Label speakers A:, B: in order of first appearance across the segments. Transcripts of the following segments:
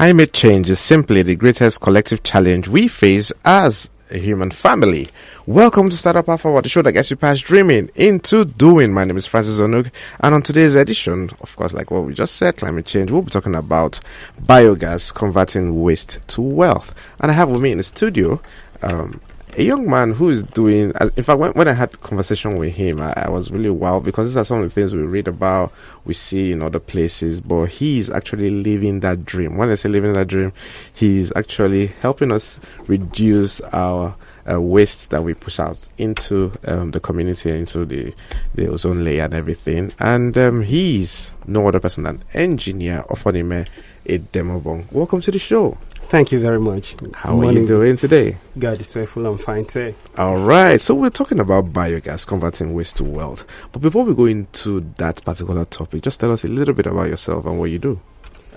A: Climate change is simply the greatest collective challenge we face as a human family. Welcome to Startup Half Hour, the show that gets you past dreaming into doing. My name is Francis Onuk, and on today's edition, of course, like what we just said, climate change, we'll be talking about biogas converting waste to wealth. And I have with me in the studio um, a young man who is doing in fact when, when i had conversation with him I, I, was really wild because these are some of the things we read about we see in other places but he's actually living that dream when i say living that dream he's actually helping us reduce our uh, waste that we push out into um, the community into the the ozone layer and everything and um, he's no other person than engineer Ofonime Edemekong. Welcome to the show.
B: Thank you very much.
A: How are you doing today?
B: God is faithful. I'm fine today.
A: All right. So we're talking about biogas converting waste to wealth. But before we go into that particular topic, just tell us a little bit about yourself and what you do.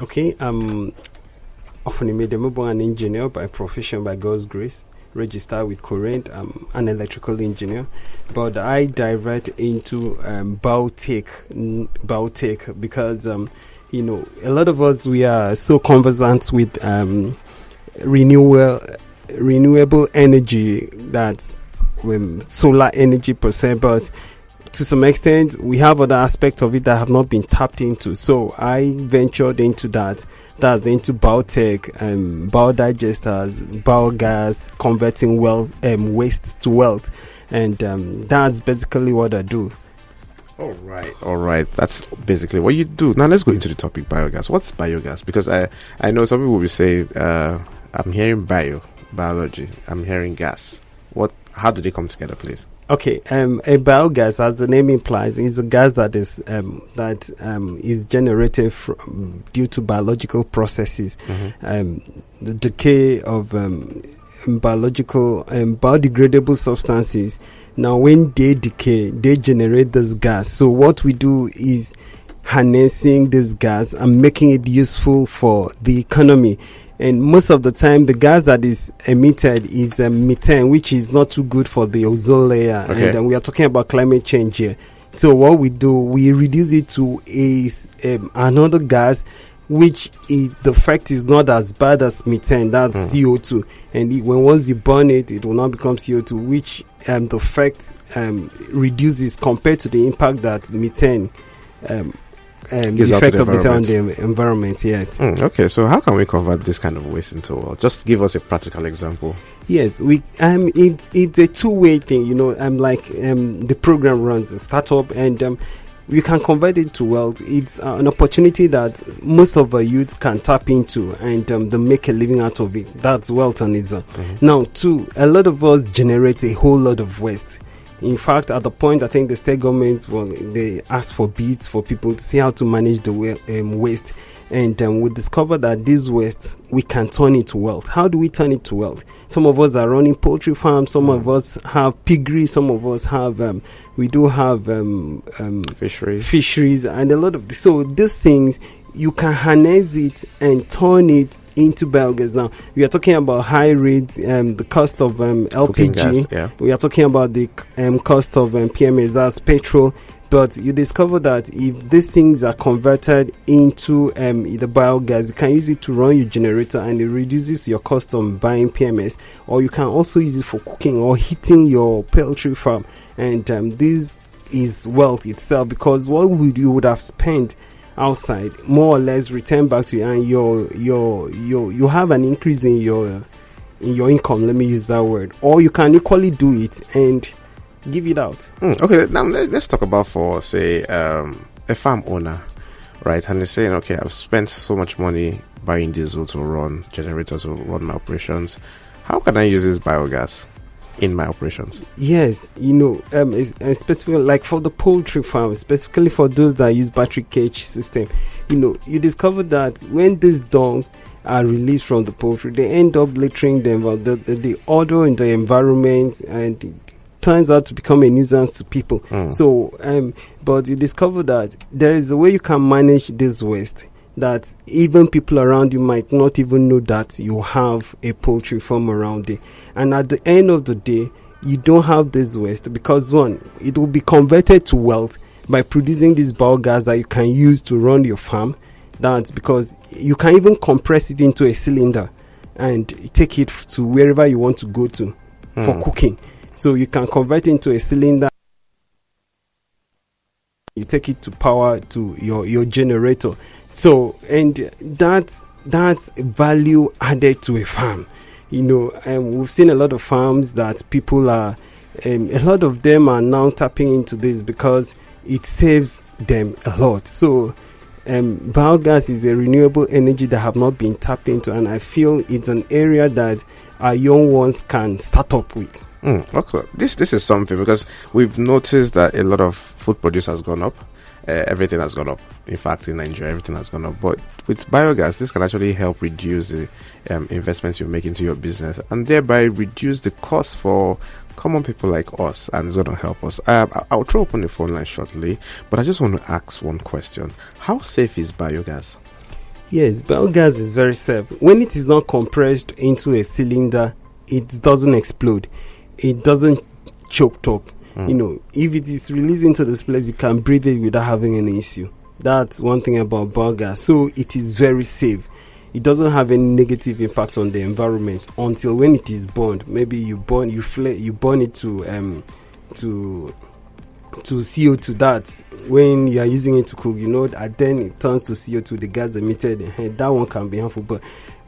B: Okay. I'm Ofonime an engineer by profession by God's grace. Registered with COREN. I'm an electrical engineer, but I divert into um, biotech, biotech because um, you know, a lot of us we are so conversant with um, renewable renewable energy that um, solar energy per se, but to some extent we have other aspects of it that have not been tapped into. So I ventured into that. That's into biotech, um, biodigesters, biogas, converting wealth, um, waste to wealth, and um, that's basically what I do.
A: All right, all right. That's basically what you do. Now let's go into the topic biogas. What's biogas? Because I I know some people will say uh, I'm hearing bio biology. I'm hearing gas. What? How do they come together, please?
B: Okay, um, a biogas, as the name implies, is a gas that is um, that um, is generated from, due to biological processes, mm-hmm. Um, the decay of um, biological and biodegradable substances. Now, when they decay, they generate this gas. So, what we do is harnessing this gas and making it useful for the economy. And most of the time, the gas that is emitted is um, methane, which is not too good for the ozone layer. Okay. And uh, we are talking about climate change here. So, what we do, we reduce it to a um, another gas which it, the effect is not as bad as methane, that's mm. CO2. And it, when once you burn it, it will not become CO2, which um, the effect um, reduces compared to the impact that methane. Um, um, the effect the of methane on the environment, yes.
A: Mm, okay, so how can we convert this kind of waste into oil? Just give us a practical example.
B: Yes, we um, it's it's a two way thing. You know, I'm um, like um, the program runs a startup, and um, we can convert it to wealth. It's uh, an opportunity that most of our youth can tap into and um, they make a living out of it. That's wealth on its own. Mm-hmm. Now, two, a lot of us generate a whole lot of waste. In fact, at the point, I think the state government, well, they ask for bids for people to see how to manage the um, waste and um, we discovered that this waste we can turn it to wealth. How do we turn it to wealth? Some of us are running poultry farms. Some mm. of us have piggery. Some of us have um, we do have um, um,
A: fisheries,
B: fisheries, and a lot of this. so these things you can harness it and turn it into biogas. Now we are talking about high rates, um, the cost of um, LPG. Gas, yeah. We are talking about the um, cost of um, PMS, that's petrol. But you discover that if these things are converted into um, the biogas, you can use it to run your generator and it reduces your cost on buying PMS. Or you can also use it for cooking or heating your poultry farm. And um, this is wealth itself because what would you would have spent outside more or less return back to you and your your your you have an increase in your in your income let me use that word or you can equally do it and give it out.
A: Mm, okay, now let's talk about for say um, a farm owner, right? And they're saying, okay, I've spent so much money buying diesel to run generators to run my operations. How can I use this biogas? In my operations?
B: Yes, you know, um, specifically like for the poultry farm, specifically for those that use battery cage system, you know, you discover that when these dung are released from the poultry, they end up littering them, the, the, the odor in the environment and turns out to become a nuisance to people. Mm. So, um, but you discover that there is a way you can manage this waste that even people around you might not even know that you have a poultry farm around it. And at the end of the day, you don't have this waste because one, it will be converted to wealth by producing this biogas that you can use to run your farm. That's because you can even compress it into a cylinder and take it to wherever you want to go to for
A: Hmm.
B: cooking. So you can convert it into a cylinder. You take it to power to your your generator. So and that that's value added to a farm. You know, and we've seen a lot of farms that people are. Um, a lot of them are now tapping into this because it saves them a lot. So um, biogas is a renewable energy that have not been tapped into, and I feel it's an area that our young ones can start up with.
A: Mm, okay. This this is something because we've noticed that a lot of food produce has gone up. Uh, everything has gone up. In fact, in Nigeria, everything has gone up. But with biogas, this can actually help reduce the um, investments you make into your business and thereby reduce the cost for common people like us. And it's going to help us. Um, I'll throw open the phone line shortly, but I just want to ask one question: How safe is biogas?
B: Yes, biogas is very safe. When it is not compressed into a cylinder, it doesn't explode. It doesn't choke up.
A: Mm.
B: You know, if it is released into this place, you can breathe it without having any issue. That's one thing about biogas. So it is very safe. It doesn't have any negative impact on the environment until when it is burned. Maybe you burn you fl- you burn it to um to to CO2 that when you are using it to cook, you know, that then it turns to CO2, the gas emitted, that one can be harmful. But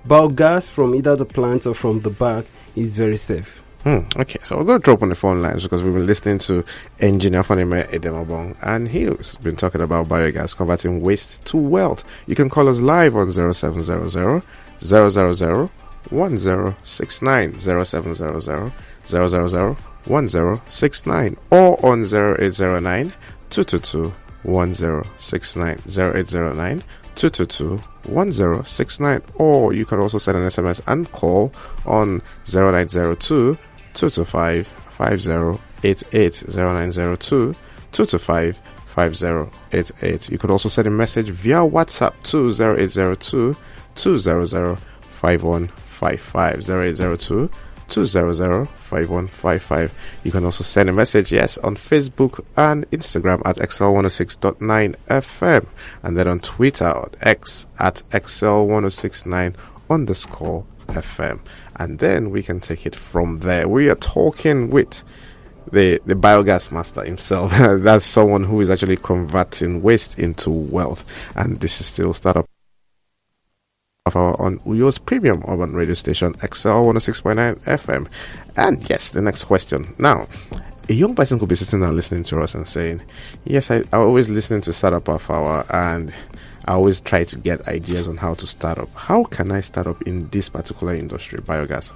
B: biogas from either the plant or from the bag is very safe.
A: Hmm, okay, so we're going to drop on the phone lines because we've been listening to engineer Ofonime Edemekong and he's been talking about biogas converting waste to wealth. You can call us live on 0700 000 1069 0700 000 1069 or on 0809 222 1069 0809 222 1069 or you can also send an SMS and call on 0902 225 5088 0902 225 5088. You could also send a message via WhatsApp to 0802 200 5155 0802 200 5155. You can also send a message, yes, on Facebook and Instagram at XL106.9 FM and then on Twitter at X at XL1069 underscore FM. And then we can take it from there. We are talking with the the biogas master himself. That's someone who is actually converting waste into wealth. And this is still Startup Half Hour on Uyo's premium urban radio station XL 106.9 FM. And yes, the next question. Now, a young person could be sitting there listening to us and saying, Yes, I, I always listening to Startup Half Hour and I always try to get ideas on how to start up. How can I start up in this particular industry, biogas?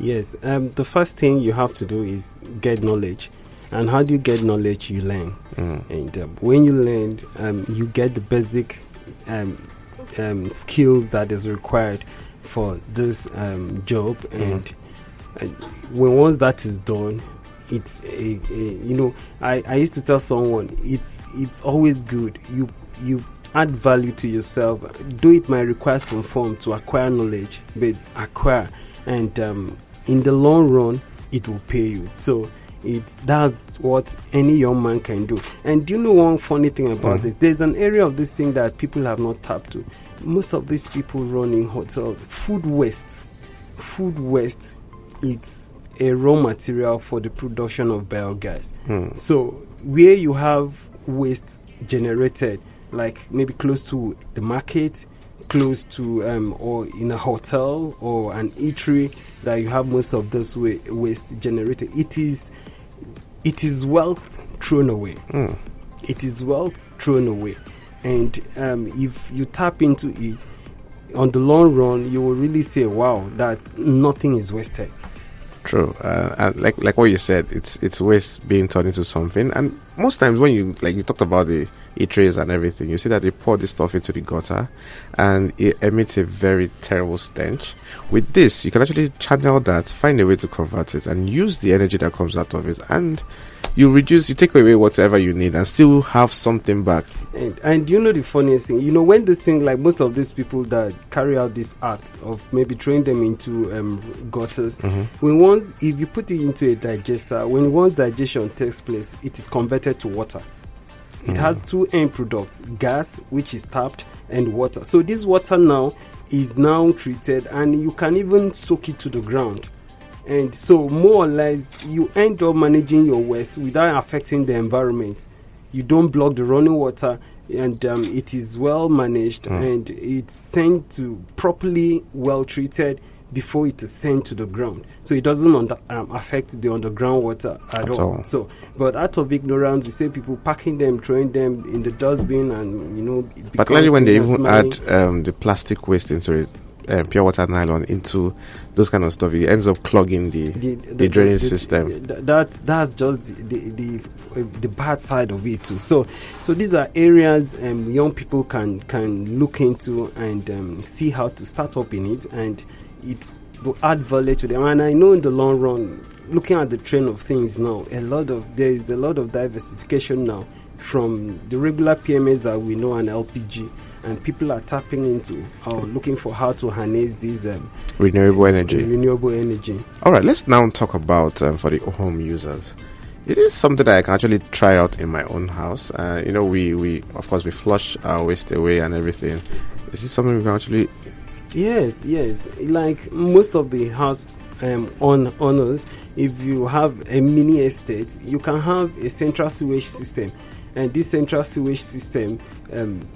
B: Yes, um, the first thing you have to do is get knowledge. And how do you get knowledge? You learn.
A: Mm.
B: And um, when you learn, um, you get the basic um, um, skills that is required for this um, job. And, and when once that is done, it's a, a, you know I, I used to tell someone it's it's always good you you add value to yourself do it might require some form to acquire knowledge but acquire and um, in the long run it will pay you. So it's that's what any young man can do. And do you know one funny thing about
A: Mhm.
B: this? There's an area of this thing that people have not tapped to. Most of these people running hotels food waste food waste it's a raw material for the production of biogas.
A: Hmm.
B: so where you have waste generated like maybe close to the market close to um, or in a hotel or an eatery that you have most of this wa- waste generated. It is it is wealth thrown away.
A: Mm.
B: it is wealth thrown away. And um, if you tap into it on the long run you will really say wow that nothing is wasted
A: True, uh, and like like what you said, it's it's waste being turned into something. And most times when you like you talked about the eateries and everything, you see that they pour this stuff into the gutter, and it emits a very terrible stench. With this, you can actually channel that, find a way to convert it, and use the energy that comes out of it, and you reduce, you take away whatever you need, and still have something back.
B: And, and you know the funniest thing, you know, when this thing, like most of these people that carry out this act of maybe throwing them into um, gutters, when once, if you put it into a digester, when once digestion takes place, it is converted to water. It has two end products: gas, which is tapped, and water. So this water now is now treated, and you can even soak it to the ground. And so, more or less, you end up managing your waste without affecting the environment. You don't block the running water, and um, it is well managed, and it's sent to properly well treated before it is sent to the ground. So it doesn't under, um, affect the underground water at,
A: At
B: all.
A: all.
B: So, but out of ignorance, we say people packing them, throwing them in the dustbin, and you know.
A: Particularly when they even add um, the plastic waste into it, um, pure water nylon into those kind of stuff, it ends up clogging the, the, drainage system.
B: that that's just the the, the the bad side of it too. So so these are areas um, young people can can look into and um, see how to start up in it, and it will add value to them. And I know in the long run, looking at the trend of things now, a lot of there is a lot of diversification now from the regular PMS that we know and LPG. And people are tapping into or looking for how to harness these um,
A: renewable energy.
B: renewable energy.
A: All right, let's now talk about um, for the home users. It is something that I can actually try out in my own house. Uh, you know, we, we of course we flush our waste away and everything. Is this something we can actually?
B: Yes, yes. Like most of the house um, on owners, if you have a mini estate, you can have a central sewage system, and this central sewage system um,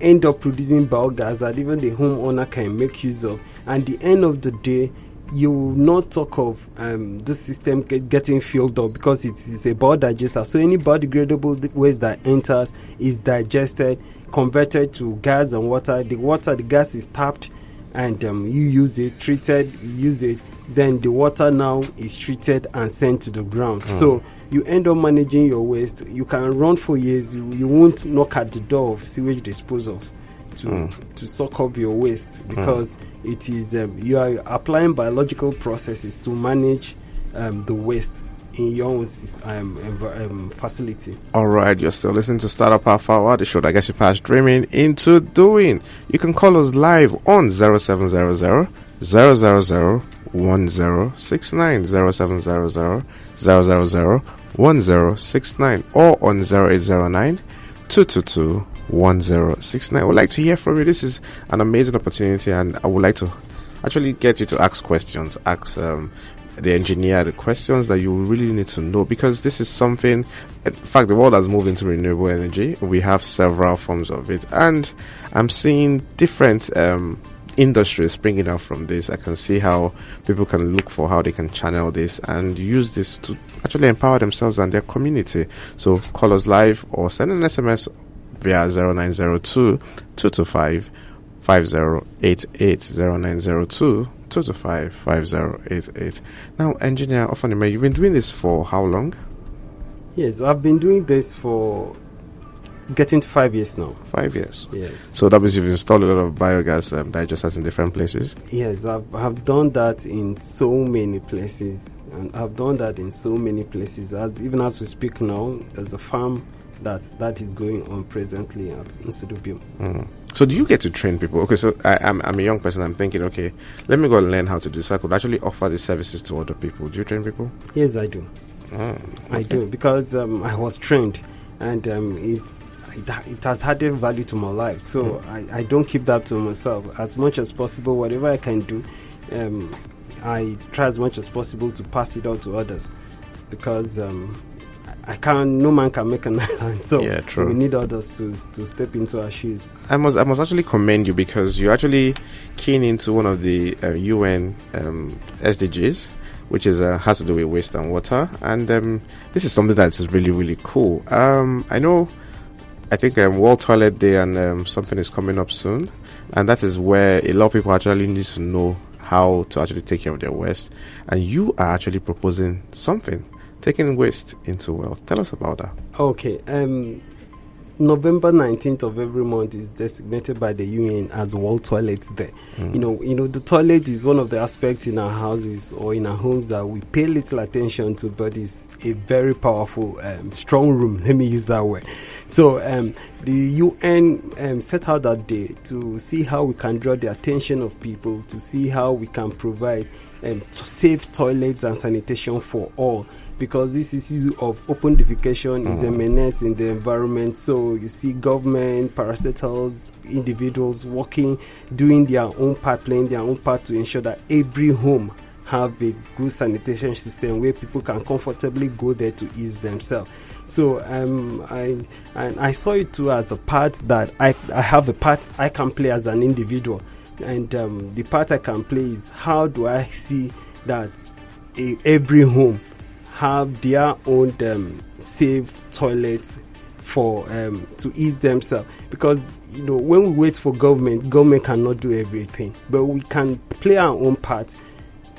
B: end up producing biogas that even the homeowner can make use of. And the end of the day, you will not talk of um, system get, getting filled up because it is a biodigester. So any biodegradable waste that enters is digested, converted to gas and water. The water, the gas is tapped, and um, you use it, treated, you use it. Then the water now is treated and sent to the ground. So you end up managing your waste. You can run for years. You, you won't knock at the door of sewage disposals to to suck up your waste because it is um, you are applying biological processes to manage um, the waste in your own um, um, facility.
A: All right, you're still listening to Startup Half Hour, the show that gets you past dreaming into doing. You can call us live on 0700 000 1069 0700 000 1069 or on 0809 222 1069. I would like to hear from you. This is an amazing opportunity, and I would like to actually get you to ask questions, ask um, the engineer the questions that you really need to know because this is something. In fact, the world has moved into renewable energy. We have several forms of it, and I'm seeing different. Um, industries springing up from this i can see how people can look for how they can channel this and use this to actually empower themselves and their community so call us live or send an sms via 0902 225 5088 0902 225 5088. Now, engineer Ofonime, you've been doing this for how long?
B: Yes, I've been doing this for getting to five years now.
A: Five years.
B: Yes.
A: So that means you've installed a lot of biogas um, digesters in different places.
B: Yes, I've, I've done that in so many places, and I've done that in so many places. As even as we speak now, there's a farm that that is going on presently at Nsit Ubium.
A: Mm. So do you get to train people? Okay, so I, I'm, I'm a young person. I'm thinking, okay, let me go and learn how to do this. I could actually offer these services to other people. Do you train people?
B: Yes, I do.
A: Mm,
B: I do because um, I was trained, and um, it, it it has added value to my life. So I, I don't keep that to myself. As much as possible, whatever I can do, um, I try as much as possible to pass it on to others, because um, I- I can't. No man can make an island. So
A: Yeah, true.
B: we need others to to step into our shoes.
A: I must I must actually commend you because you actually keen into one of the uh, UN um, SDGs, which is uh, has to do with waste and water, and um, this is something that is really really cool. Um, I know, I think um, World Toilet Day and um, something is coming up soon, and that is where a lot of people actually need to know how to actually take care of their waste, and you are actually proposing something. Taking waste into wealth. Tell us about that.
B: Okay. Um, November 19th of every month is designated by the UN as World Toilets Day. You know, you know, the toilet is one of the aspects in our houses or in our homes that we pay little attention to, but it's a very powerful, um, strong room. Let me use that word. So, um, the UN um, set out that day to see how we can draw the attention of people, to see how we can provide um, to safe toilets and sanitation for all because this issue of open defecation is a
A: Mm.
B: menace in the environment. So you see government, parastatals, individuals working, doing their own part, playing their own part to ensure that every home have a good sanitation system where people can comfortably go there to ease themselves. So um, I and I saw it too as a part that I, I have a part I can play as an individual, and um, the part I can play is how do I see that a, every home have their own um, safe toilets for um, to ease themselves. Because you know when we wait for government government cannot do everything. But we can play our own part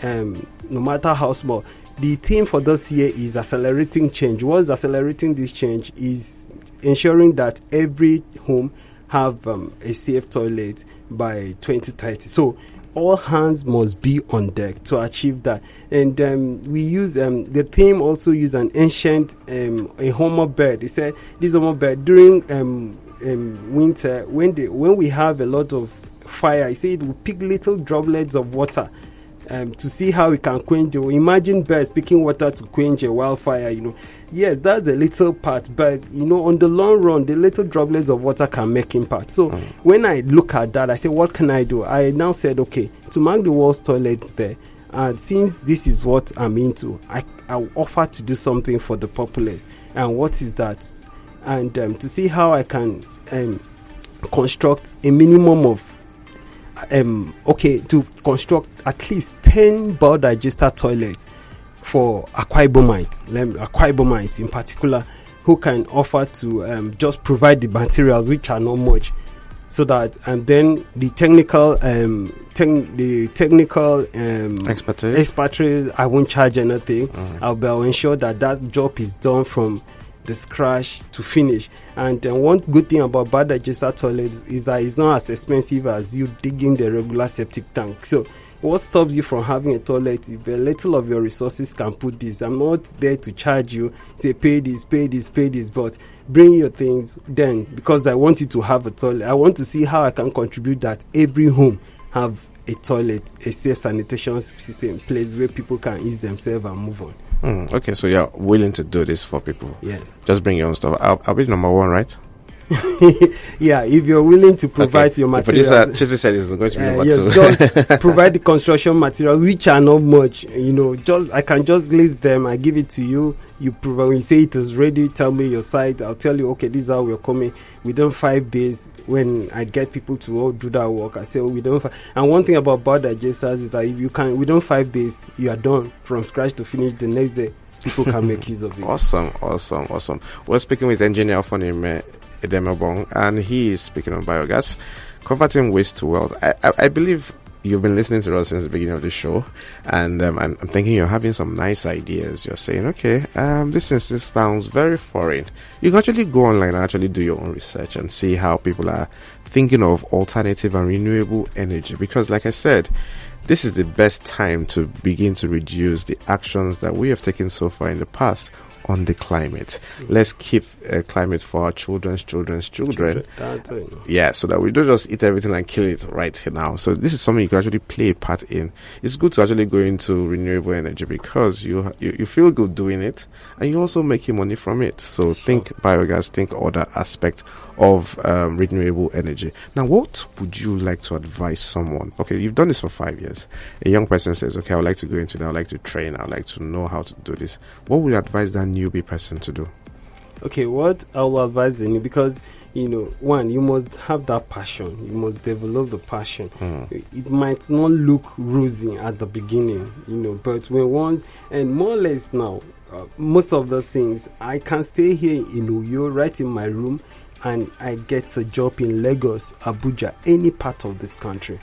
B: um, no matter how small. The theme for this year is accelerating change. What's accelerating this change is ensuring that every home have um, a safe toilet by 2030 so all hands must be on deck to achieve that. And um, we use um, the theme also use an ancient um, a hummingbird. He said this hummingbird during um, um, winter when when we have a lot of fire. He said it will pick little droplets of water. Um, to see how we can quench. the- Imagine birds picking water to quench a wildfire. You know, yes, that's a little part, but you know, on the long run, the little droplets of water can make impact. So when I look at that, I say, what can I do? I now said, okay, to mark the world's toilets there, and since this is what I'm into, I I offer to do something for the populace. And what is that? And um, to see how I can um, construct a minimum of um okay to construct at least 10 biodigester toilets for Akwa Ibomite, lem- in particular, who can offer to um, just provide the materials which are not much, so that and then the technical um tech- the technical um
A: Expertise.
B: expatriates I won't charge anything. I'll, be, I'll ensure that that job is done from the scratch to finish. And uh, one good thing about biodigester toilets is that it's not as expensive as you digging the regular septic tank. So what stops you from having a toilet if a little of your resources can put this i'm not there to charge you say pay this pay this pay this but bring your things then because i want you to have a toilet i want to see how i can contribute that every home have a toilet a safe sanitation system in place where people can ease themselves and move on
A: Mm, okay, so you're willing to do this for people.
B: yes
A: Just bring your own stuff. I'll, I'll be number one, right?
B: yeah if you're willing to provide
A: okay.
B: your
A: The
B: materials
A: producer, Chizzy said it's going to be
B: Uh, yeah, just provide the construction materials which are not much you know just i can just list them i give it to you you provide when you say it is ready tell me your site i'll tell you okay this is how we're coming within five days when i get people to all do that work i say oh, we don't. five and one thing about biodigesters is that if you can within five days you are done from scratch to finish the next day people can make use of it
A: Awesome, awesome, awesome. We're speaking with engineer Ofonime Edemekong, and he is speaking on biogas, converting waste to wealth. I, I, I believe you've been listening to us since the beginning of the show, and um, I'm, I'm thinking you're having some nice ideas. You're saying, okay, um, this is, this sounds very foreign. You can actually go online and actually do your own research and see how people are thinking of alternative and renewable energy. Because, like I said, this is the best time to begin to reduce the actions that we have taken so far in the past on the climate. Let's keep uh, climate for our children's children's children.
B: It.
A: Yeah, so that we don't just eat everything and kill it right now. So this is something you can actually play a part in. It's good to actually go into renewable energy because you you, you feel good doing it, and you're also making money from it. So think biogas, think other aspect of um, renewable energy. Now, what would you like to advise someone? Okay, you've done this for five years. A young person says, "Okay, I would like to go into that. I would like to train. I would like to know how to do this." What would you advise that newbie person to do?
B: okay what i will advise you because you know one you must have that passion. You must develop the passion. It might not look rosy at the beginning you know but when once and more or less now uh, most of those things i can stay here in uyo right in my room and i get a job in lagos abuja any part of this country.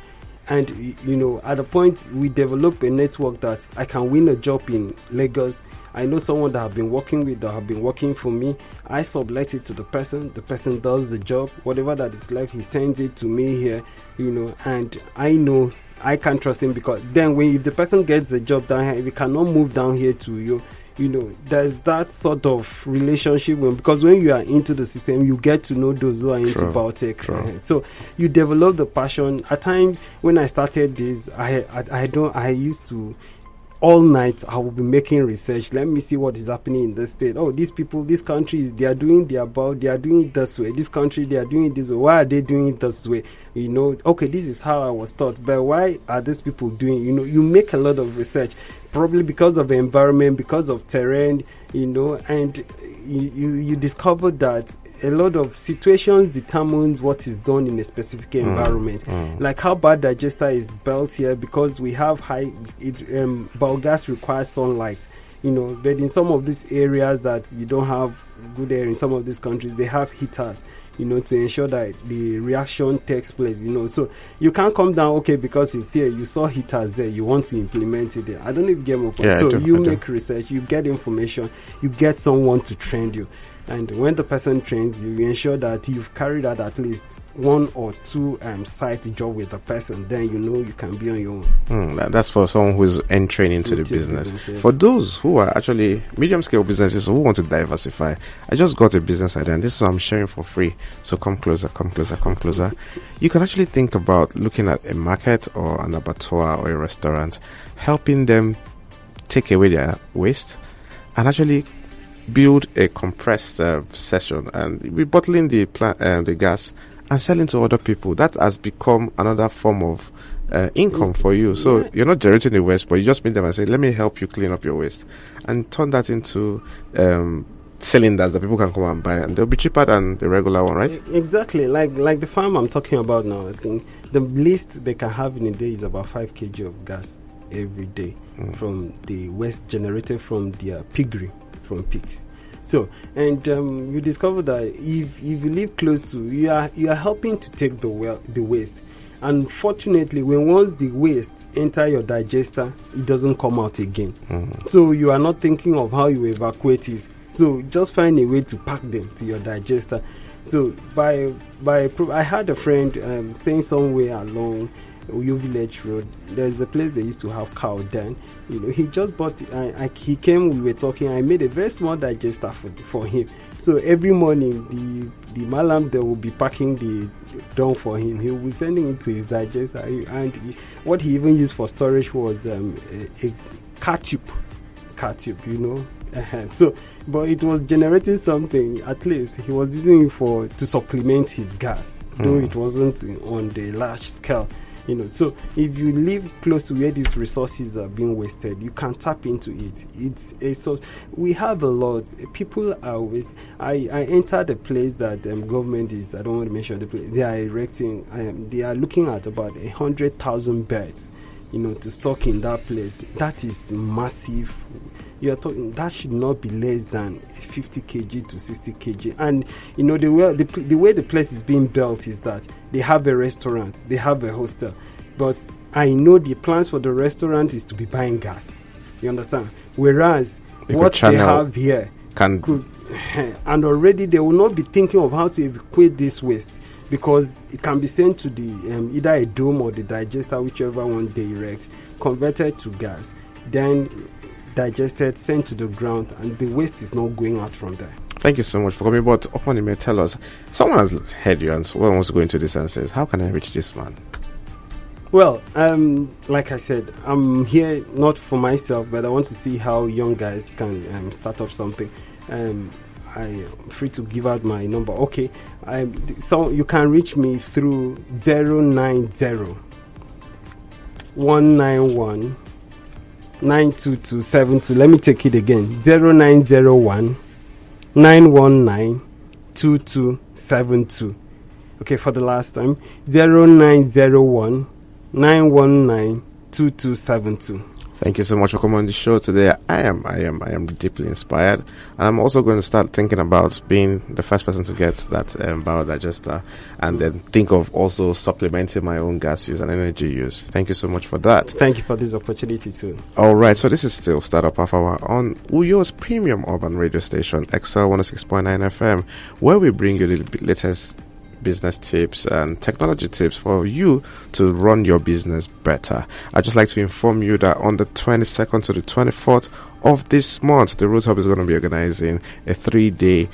B: And you know at the point we develop a network that i can win a job in lagos i know someone that i've been working with that have been working for me. I sublet it to the person. The person does the job. Whatever that is left he sends it to me here you know and i know I can trust him because then when if the person gets a job down here, if he cannot move down here to you, you know there's that sort of relationship when, because when you are into the system you get to know those who are into
A: True.
B: biotech
A: True.
B: uh, so you develop the passion. At times when i started this i i, I don't i used to all night I will be making research. Let me see what is happening in the state. Oh, these people, this country, they are doing their about, they are doing it this way. This country, they are doing it this way. Why are they doing it this way? You know, okay, this is how I was taught, but why are these people doing? You know, you make a lot of research, probably because of environment, because of terrain, you know, and you you, you discover that a lot of situations determines what is done in a specific environment. Like how bad digester is built here because we have high it um, biogas requires sunlight. You know, but in some of these areas that you don't have good air in some of these countries, they have heaters. You know, to ensure that the reaction takes place. You know, so you can't come down okay because it's here. You saw heaters there. You want to implement it there. I don't know if you get my point.
A: Yeah,
B: so
A: do,
B: you make research, you get information, you get someone to train you. And when the person trains you, you ensure that you've carried out at least one or two um, site job with the person. Then you know you can be on your own.
A: Hmm, that- that's for someone who's entering into the
B: Into the
A: business.
B: business, yes.
A: For those who are actually medium scale businesses who want to diversify, I just got a business idea and this is what I'm sharing for free. So come closer, come closer, come closer. You can actually think about looking at a market or an abattoir or a restaurant, helping them take away their waste and actually build a compressed uh, session and be bottling the pla- uh, the gas and selling to other people. That has become another form of uh, income for you. So you're not generating the waste, but you just meet them and say, "Let me help you clean up your waste," and turn that into um, cylinders that people can come and buy, and they'll be cheaper than the regular one, right?
B: Exactly, like like the farm I'm talking about now. I think the least they can have in a day is about five kg of gas every day from the waste generated from their piggery, from pigs. So, and um, you discover that if if you live close to, you are you are helping to take the well the waste. Unfortunately, when once the waste enter your digester, it doesn't come out again. So you are not thinking of how you evacuate it. So just find a way to pack them to your digester. So by by I had a friend um, staying somewhere along Uyo Village Road. There's a place they used to have cow then. You know, he just bought. I, I, he came. We were talking. I made a very small digester for for him. So every morning the the malam they will be packing the dung for him. He will be sending it to his digester. And he, what he even used for storage was um, a, a car tube tube, you know. So, but it was generating something. At least he was using it for to supplement his gas, though it wasn't on the large scale. You know, so if you live close to where these resources are being wasted, you can tap into it. It's a source. We have a lot. People are always. I I entered a place that um, government is. I don't want to mention the place. They are erecting. Um, they are looking at about a hundred thousand beds you know, to stock in that place. That is massive. You're talking that should not be less than 50 kg to 60 kg. And you know, the way the, the way the place is being built is that they have a restaurant, they have a hostel, but I know the plans for the restaurant is to be buying gas. You understand? Whereas
A: could
B: what they have here
A: Can
B: could and already they will not be thinking of how to evacuate this waste because it can be sent to the um, either a dome or the digester whichever one they erect converted to gas then digested sent to the ground and the waste is not going out from there
A: Thank you so much for coming. But upon you may tell us, someone has heard you and someone wants to go into this and says, How can I reach this man?
B: Well, um, like I said, I'm here not for myself, but I want to see how young guys can um, start up something. Um, I am free to give out my number. Okay, um, so you can reach me through 090 191 92272. Let me take it again 0901 919 2272. Okay, for the last time 0901 919 2272.
A: Thank you so much for coming on the show today. I am, I am, I am deeply inspired, and I'm also going to start thinking about being the first person to get that um, biodigester, and then think of also supplementing my own gas use and energy use. Thank you so much for that.
B: Thank you for this opportunity too.
A: All right, so this is still Startup Half Hour on Uyo's premium urban radio station, XL 106.9 FM, where we bring you the latest business tips and technology tips for you to run your business better. I'd just like to inform you that on the 22nd to the 24th of this month, the Root Hub is going to be organizing a three day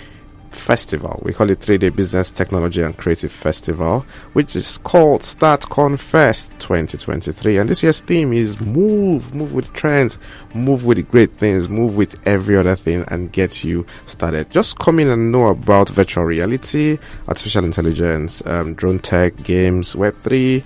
A: festival. We call it 3D Business Technology and Creative Festival, which is called StartCon Fest 2023. And this year's theme is move, move with trends, move with great things, move with every other thing and get you started. Just come in and know about virtual reality, artificial intelligence, um, drone tech, games, Web3,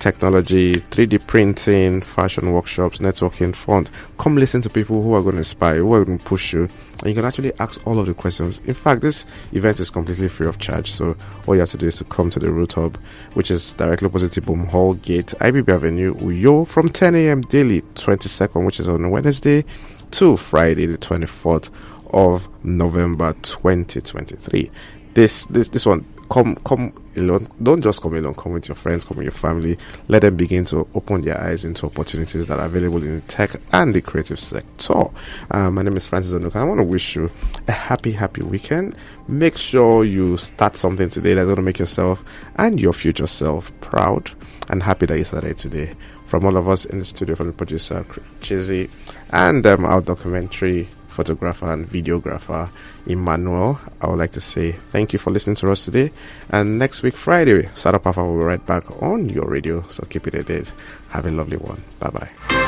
A: technology, 3D printing, fashion workshops, networking, fun. Come listen to people who are going to inspire you, who are going to push you, and you can actually ask all of the questions. In fact, this event is completely free of charge, so all you have to do is to come to the Root Hub, which is directly opposite Ibom Hall Gate, IBB Avenue, Uyo, from 10 a.m. daily, 22nd, which is on Wednesday, to Friday, the 24th of November 2023. This this this one come come alone. Don't just come alone. Come with your friends. Come with your family. Let them begin to open their eyes into opportunities that are available in the tech and the creative sector. Um, my name is Francis Onuk, and I want to wish you a happy, happy weekend. Make sure you start something today that's going to make yourself and your future self proud and happy that you started today. From all of us in the studio, from the producer Chizzy, and um, our documentary photographer and videographer Emmanuel. I would like to say thank you for listening to us today. And next week, Friday, Startup Papa will be right back on your radio. So keep it at it. Have a lovely one. Bye bye.